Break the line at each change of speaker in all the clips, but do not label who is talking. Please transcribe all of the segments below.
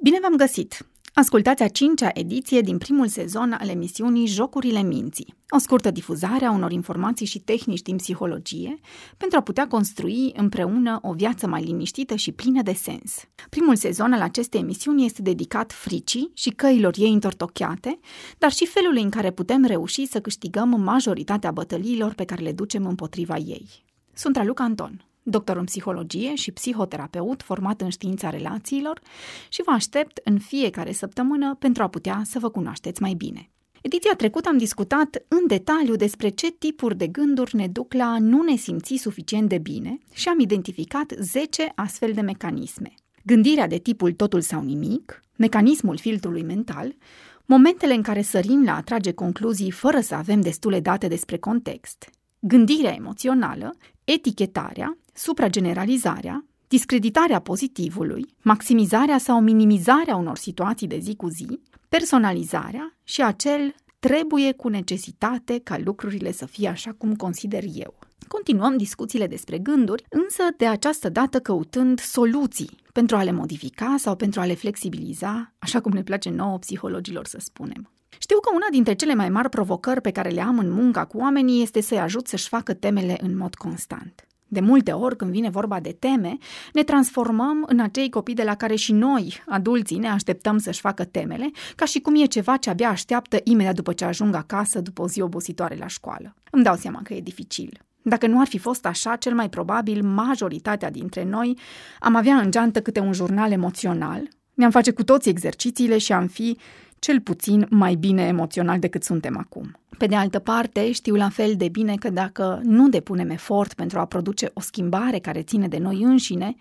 Bine v-am găsit! Ascultați a cincea ediție din primul sezon al emisiunii Jocurile Minții, o scurtă difuzare a unor informații și tehnici din psihologie pentru a putea construi împreună o viață mai liniștită și plină de sens. Primul sezon al acestei emisiuni este dedicat fricii și căilor ei întortocheate, dar și felului în care putem reuși să câștigăm majoritatea bătăliilor pe care le ducem împotriva ei. Sunt Raluca Anton doctor în psihologie și psihoterapeut format în știința relațiilor și vă aștept în fiecare săptămână pentru a putea să vă cunoașteți mai bine. Ediția trecută am discutat în detaliu despre ce tipuri de gânduri ne duc la a nu ne simți suficient de bine și am identificat 10 astfel de mecanisme. Gândirea de tipul totul sau nimic, mecanismul filtrului mental, momentele în care sărim la a trage concluzii fără să avem destule date despre context, gândirea emoțională, etichetarea suprageneralizarea, discreditarea pozitivului, maximizarea sau minimizarea unor situații de zi cu zi, personalizarea și acel trebuie cu necesitate ca lucrurile să fie așa cum consider eu. Continuăm discuțiile despre gânduri, însă de această dată căutând soluții pentru a le modifica sau pentru a le flexibiliza, așa cum ne place nouă psihologilor să spunem. Știu că una dintre cele mai mari provocări pe care le am în munca cu oamenii este să-i ajut să-și facă temele în mod constant. De multe ori, când vine vorba de teme, ne transformăm în acei copii de la care și noi, adulții, ne așteptăm să-și facă temele, ca și cum e ceva ce abia așteaptă imediat după ce ajung acasă după o zi obositoare la școală. Îmi dau seama că e dificil. Dacă nu ar fi fost așa, cel mai probabil majoritatea dintre noi am avea în geantă câte un jurnal emoțional, ne-am face cu toți exercițiile și am fi cel puțin mai bine emoțional decât suntem acum. Pe de altă parte, știu la fel de bine că dacă nu depunem efort pentru a produce o schimbare care ține de noi înșine,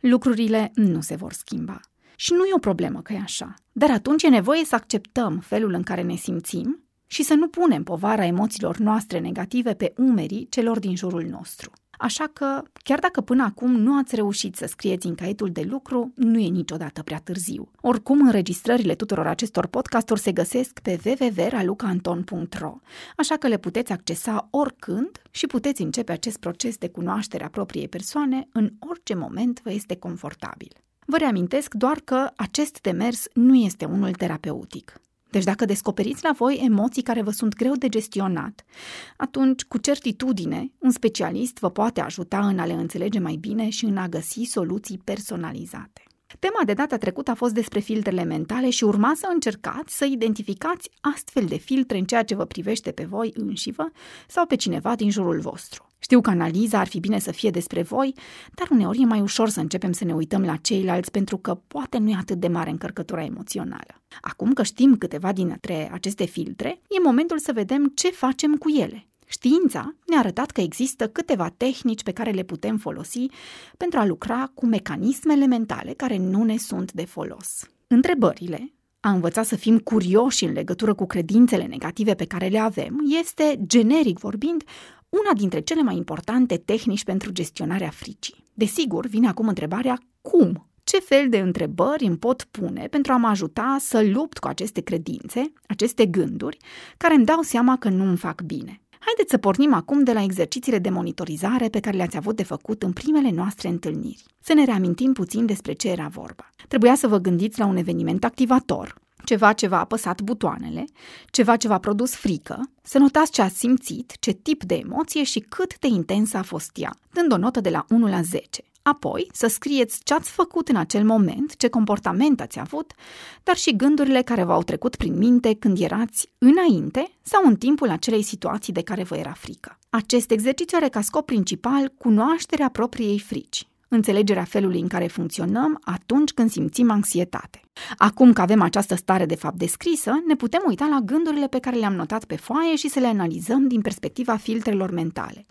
lucrurile nu se vor schimba. Și nu e o problemă că e așa, dar atunci e nevoie să acceptăm felul în care ne simțim și să nu punem povara emoțiilor noastre negative pe umerii celor din jurul nostru. Așa că, chiar dacă până acum nu ați reușit să scrieți în caietul de lucru, nu e niciodată prea târziu. Oricum, înregistrările tuturor acestor podcasturi se găsesc pe www.ralucanton.ro, așa că le puteți accesa oricând și puteți începe acest proces de cunoaștere a propriei persoane în orice moment vă este confortabil. Vă reamintesc doar că acest demers nu este unul terapeutic. Deci dacă descoperiți la voi emoții care vă sunt greu de gestionat, atunci, cu certitudine, un specialist vă poate ajuta în a le înțelege mai bine și în a găsi soluții personalizate. Tema de data trecută a fost despre filtrele mentale și urma să încercați să identificați astfel de filtre în ceea ce vă privește pe voi înșivă sau pe cineva din jurul vostru. Știu că analiza ar fi bine să fie despre voi, dar uneori e mai ușor să începem să ne uităm la ceilalți pentru că poate nu e atât de mare încărcătura emoțională. Acum că știm câteva dintre aceste filtre, e momentul să vedem ce facem cu ele. Știința ne-a arătat că există câteva tehnici pe care le putem folosi pentru a lucra cu mecanismele mentale care nu ne sunt de folos. Întrebările, a învăța să fim curioși în legătură cu credințele negative pe care le avem, este, generic vorbind, una dintre cele mai importante tehnici pentru gestionarea fricii. Desigur, vine acum întrebarea cum? Ce fel de întrebări îmi pot pune pentru a mă ajuta să lupt cu aceste credințe, aceste gânduri, care îmi dau seama că nu îmi fac bine? Haideți să pornim acum de la exercițiile de monitorizare pe care le-ați avut de făcut în primele noastre întâlniri. Să ne reamintim puțin despre ce era vorba. Trebuia să vă gândiți la un eveniment activator, ceva ce v-a apăsat butoanele, ceva ce v-a produs frică, să notați ce ați simțit, ce tip de emoție și cât de intensă a fost ea, dând o notă de la 1 la 10. Apoi să scrieți ce ați făcut în acel moment, ce comportament ați avut, dar și gândurile care v-au trecut prin minte când erați înainte sau în timpul acelei situații de care vă era frică. Acest exercițiu are ca scop principal cunoașterea propriei frici, înțelegerea felului în care funcționăm atunci când simțim anxietate. Acum că avem această stare de fapt descrisă, ne putem uita la gândurile pe care le-am notat pe foaie și să le analizăm din perspectiva filtrelor mentale.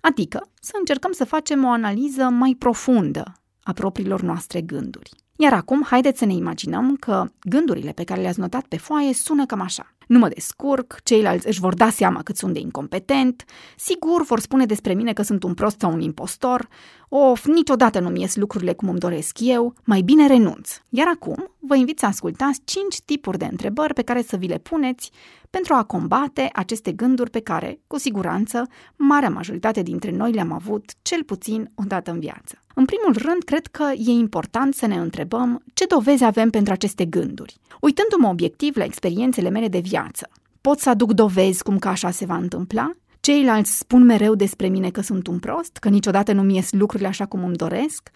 Adică să încercăm să facem o analiză mai profundă a propriilor noastre gânduri. Iar acum, haideți să ne imaginăm că gândurile pe care le-ați notat pe foaie sună cam așa. Nu mă descurc, ceilalți își vor da seama cât sunt de incompetent, sigur vor spune despre mine că sunt un prost sau un impostor, of, niciodată nu-mi ies lucrurile cum îmi doresc eu, mai bine renunț. Iar acum vă invit să ascultați 5 tipuri de întrebări pe care să vi le puneți pentru a combate aceste gânduri pe care, cu siguranță, marea majoritate dintre noi le-am avut cel puțin o dată în viață. În primul rând, cred că e important să ne întrebăm ce dovezi avem pentru aceste gânduri. Uitându-mă obiectiv la experiențele mele de viață, pot să aduc dovezi cum că așa se va întâmpla? Ceilalți spun mereu despre mine că sunt un prost, că niciodată nu-mi ies lucrurile așa cum îmi doresc,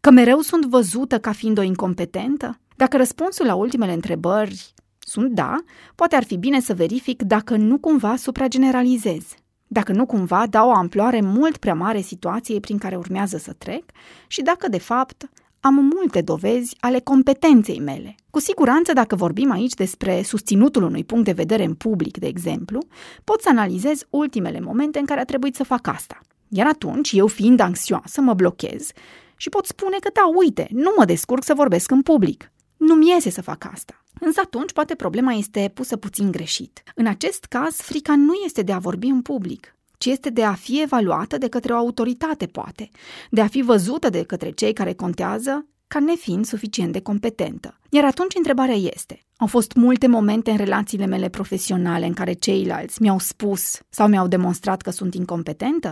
că mereu sunt văzută ca fiind o incompetentă? Dacă răspunsul la ultimele întrebări sunt da, poate ar fi bine să verific dacă nu cumva suprageneralizez, dacă nu cumva dau o amploare mult prea mare situației prin care urmează să trec și dacă, de fapt, am multe dovezi ale competenței mele. Cu siguranță, dacă vorbim aici despre susținutul unui punct de vedere în public, de exemplu, pot să analizez ultimele momente în care a trebuit să fac asta. Iar atunci, eu fiind anxioasă, mă blochez și pot spune că da, uite, nu mă descurc să vorbesc în public. Nu-mi iese să fac asta. Însă atunci poate problema este pusă puțin greșit. În acest caz, frica nu este de a vorbi în public, ci este de a fi evaluată de către o autoritate, poate, de a fi văzută de către cei care contează ca nefiind suficient de competentă. Iar atunci întrebarea este, au fost multe momente în relațiile mele profesionale în care ceilalți mi-au spus sau mi-au demonstrat că sunt incompetentă?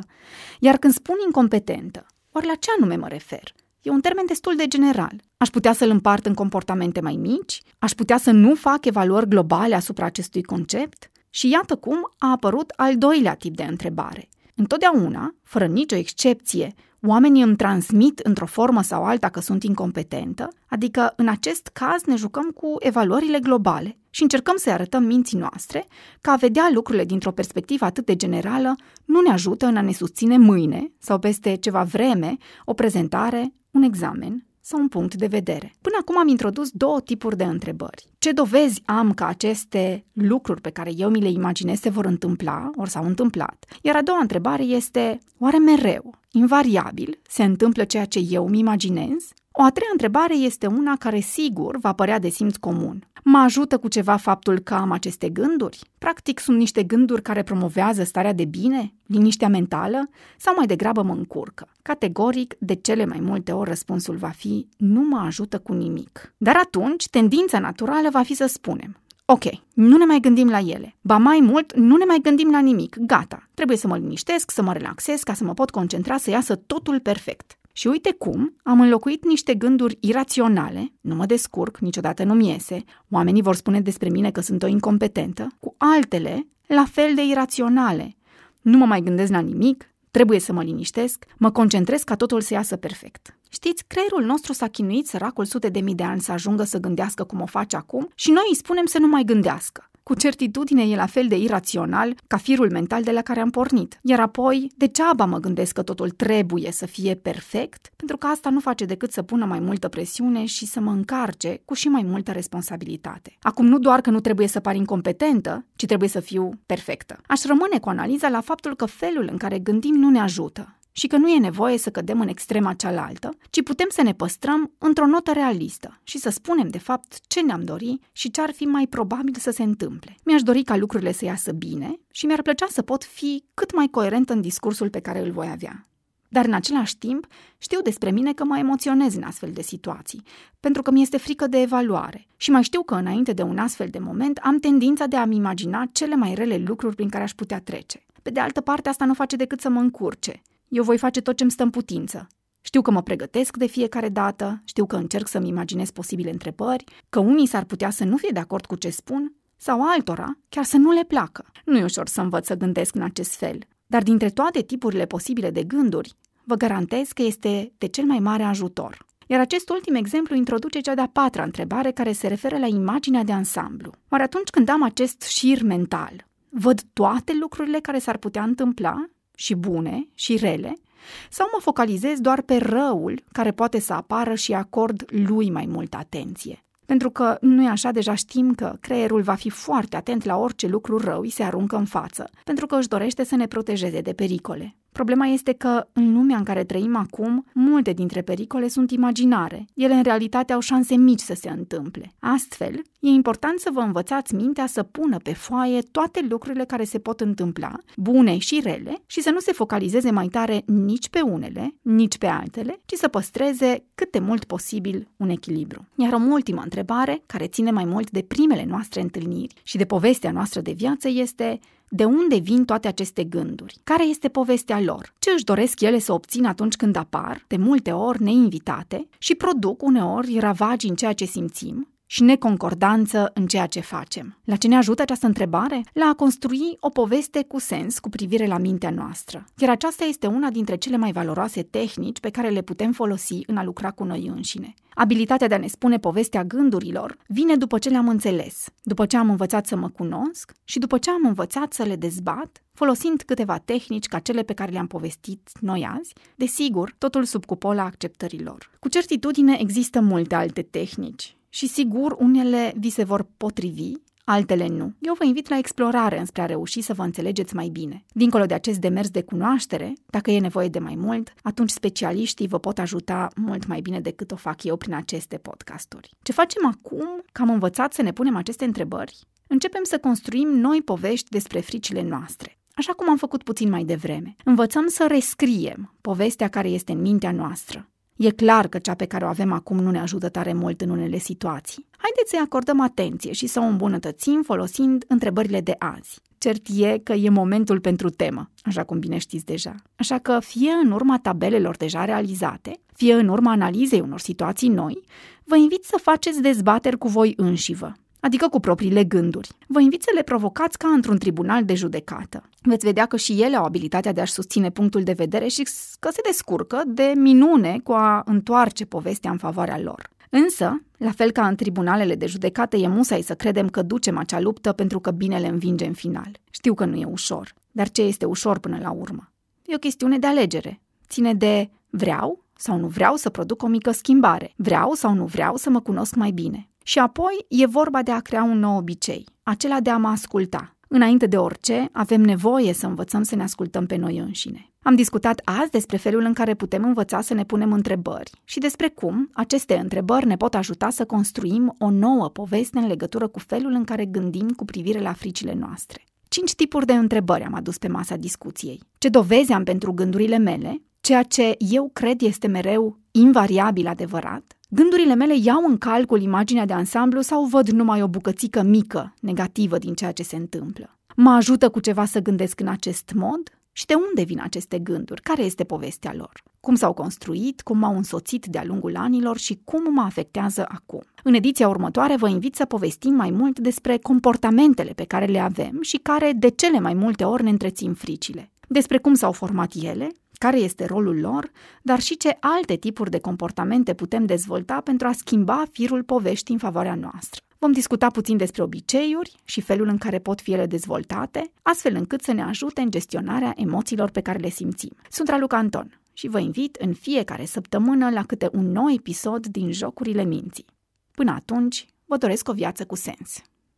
Iar când spun incompetentă, oare la ce anume mă refer? E un termen destul de general. Aș putea să-l împart în comportamente mai mici? Aș putea să nu fac evaluări globale asupra acestui concept? Și iată cum a apărut al doilea tip de întrebare. Întotdeauna, fără nicio excepție, oamenii îmi transmit într-o formă sau alta că sunt incompetentă, adică în acest caz ne jucăm cu evaluările globale și încercăm să-i arătăm minții noastre că a vedea lucrurile dintr-o perspectivă atât de generală nu ne ajută în a ne susține mâine sau peste ceva vreme o prezentare, un examen sau un punct de vedere. Până acum am introdus două tipuri de întrebări. Ce dovezi am că aceste lucruri pe care eu mi le imaginez se vor întâmpla, ori s-au întâmplat? Iar a doua întrebare este, oare mereu, invariabil, se întâmplă ceea ce eu mi imaginez? O a treia întrebare este una care sigur va părea de simț comun. Mă ajută cu ceva faptul că am aceste gânduri? Practic sunt niște gânduri care promovează starea de bine, liniștea mentală sau mai degrabă mă încurcă? Categoric, de cele mai multe ori răspunsul va fi nu mă ajută cu nimic. Dar atunci, tendința naturală va fi să spunem Ok, nu ne mai gândim la ele. Ba mai mult, nu ne mai gândim la nimic. Gata. Trebuie să mă liniștesc, să mă relaxez ca să mă pot concentra să iasă totul perfect. Și uite cum am înlocuit niște gânduri iraționale, nu mă descurc, niciodată nu-mi iese, oamenii vor spune despre mine că sunt o incompetentă, cu altele la fel de iraționale. Nu mă mai gândesc la nimic, trebuie să mă liniștesc, mă concentrez ca totul să iasă perfect. Știți, creierul nostru s-a chinuit săracul sute de mii de ani să ajungă să gândească cum o face acum și noi îi spunem să nu mai gândească. Cu certitudine e la fel de irațional ca firul mental de la care am pornit. Iar apoi, degeaba mă gândesc că totul trebuie să fie perfect, pentru că asta nu face decât să pună mai multă presiune și să mă încarce cu și mai multă responsabilitate. Acum nu doar că nu trebuie să par incompetentă, ci trebuie să fiu perfectă. Aș rămâne cu analiza la faptul că felul în care gândim nu ne ajută și că nu e nevoie să cădem în extrema cealaltă, ci putem să ne păstrăm într-o notă realistă și să spunem de fapt ce ne-am dori și ce ar fi mai probabil să se întâmple. Mi-aș dori ca lucrurile să iasă bine și mi-ar plăcea să pot fi cât mai coerent în discursul pe care îl voi avea. Dar în același timp știu despre mine că mă emoționez în astfel de situații, pentru că mi este frică de evaluare și mai știu că înainte de un astfel de moment am tendința de a-mi imagina cele mai rele lucruri prin care aș putea trece. Pe de altă parte, asta nu face decât să mă încurce eu voi face tot ce îmi stă în putință. Știu că mă pregătesc de fiecare dată, știu că încerc să-mi imaginez posibile întrebări, că unii s-ar putea să nu fie de acord cu ce spun, sau altora chiar să nu le placă. Nu e ușor să învăț să gândesc în acest fel, dar dintre toate tipurile posibile de gânduri, vă garantez că este de cel mai mare ajutor. Iar acest ultim exemplu introduce cea de-a patra întrebare care se referă la imaginea de ansamblu. Oare atunci când am acest șir mental, văd toate lucrurile care s-ar putea întâmpla și bune și rele, sau mă focalizez doar pe răul care poate să apară și acord lui mai multă atenție. Pentru că nu e așa, deja știm că creierul va fi foarte atent la orice lucru rău îi se aruncă în față, pentru că își dorește să ne protejeze de pericole. Problema este că, în lumea în care trăim acum, multe dintre pericole sunt imaginare. Ele, în realitate, au șanse mici să se întâmple. Astfel, e important să vă învățați mintea să pună pe foaie toate lucrurile care se pot întâmpla, bune și rele, și să nu se focalizeze mai tare nici pe unele, nici pe altele, ci să păstreze cât de mult posibil un echilibru. Iar o ultimă întrebare, care ține mai mult de primele noastre întâlniri și de povestea noastră de viață, este de unde vin toate aceste gânduri? Care este povestea lor? Ce își doresc ele să obțină atunci când apar, de multe ori neinvitate, și produc uneori ravagi în ceea ce simțim, și neconcordanță în ceea ce facem. La ce ne ajută această întrebare? La a construi o poveste cu sens cu privire la mintea noastră. Iar aceasta este una dintre cele mai valoroase tehnici pe care le putem folosi în a lucra cu noi înșine. Abilitatea de a ne spune povestea gândurilor vine după ce le-am înțeles, după ce am învățat să mă cunosc și după ce am învățat să le dezbat, folosind câteva tehnici ca cele pe care le-am povestit noi azi, desigur, totul sub cupola acceptărilor. Cu certitudine există multe alte tehnici și sigur unele vi se vor potrivi, altele nu. Eu vă invit la explorare înspre a reuși să vă înțelegeți mai bine. Dincolo de acest demers de cunoaștere, dacă e nevoie de mai mult, atunci specialiștii vă pot ajuta mult mai bine decât o fac eu prin aceste podcasturi. Ce facem acum că am învățat să ne punem aceste întrebări? Începem să construim noi povești despre fricile noastre. Așa cum am făcut puțin mai devreme. Învățăm să rescriem povestea care este în mintea noastră. E clar că cea pe care o avem acum nu ne ajută tare mult în unele situații. Haideți să-i acordăm atenție și să o îmbunătățim folosind întrebările de azi. Cert e că e momentul pentru temă, așa cum bine știți deja. Așa că, fie în urma tabelelor deja realizate, fie în urma analizei unor situații noi, vă invit să faceți dezbateri cu voi înșivă adică cu propriile gânduri. Vă invit să le provocați ca într-un tribunal de judecată. Veți vedea că și ele au abilitatea de a-și susține punctul de vedere și că se descurcă de minune cu a întoarce povestea în favoarea lor. Însă, la fel ca în tribunalele de judecată, e musai să credem că ducem acea luptă pentru că binele învinge în final. Știu că nu e ușor, dar ce este ușor până la urmă? E o chestiune de alegere. Ține de vreau sau nu vreau să produc o mică schimbare. Vreau sau nu vreau să mă cunosc mai bine. Și apoi e vorba de a crea un nou obicei, acela de a mă asculta. Înainte de orice, avem nevoie să învățăm să ne ascultăm pe noi înșine. Am discutat azi despre felul în care putem învăța să ne punem întrebări și despre cum aceste întrebări ne pot ajuta să construim o nouă poveste în legătură cu felul în care gândim cu privire la fricile noastre. Cinci tipuri de întrebări am adus pe masa discuției. Ce dovezi am pentru gândurile mele? Ceea ce eu cred este mereu invariabil adevărat? Gândurile mele iau în calcul imaginea de ansamblu sau văd numai o bucățică mică, negativă din ceea ce se întâmplă? Mă ajută cu ceva să gândesc în acest mod? Și de unde vin aceste gânduri? Care este povestea lor? Cum s-au construit, cum m-au însoțit de-a lungul anilor și cum mă afectează acum? În ediția următoare vă invit să povestim mai mult despre comportamentele pe care le avem și care de cele mai multe ori ne întrețin fricile. Despre cum s-au format ele, care este rolul lor, dar și ce alte tipuri de comportamente putem dezvolta pentru a schimba firul poveștii în favoarea noastră. Vom discuta puțin despre obiceiuri și felul în care pot fi ele dezvoltate, astfel încât să ne ajute în gestionarea emoțiilor pe care le simțim. Sunt Raluca Anton și vă invit în fiecare săptămână la câte un nou episod din Jocurile Minții. Până atunci, vă doresc o viață cu sens.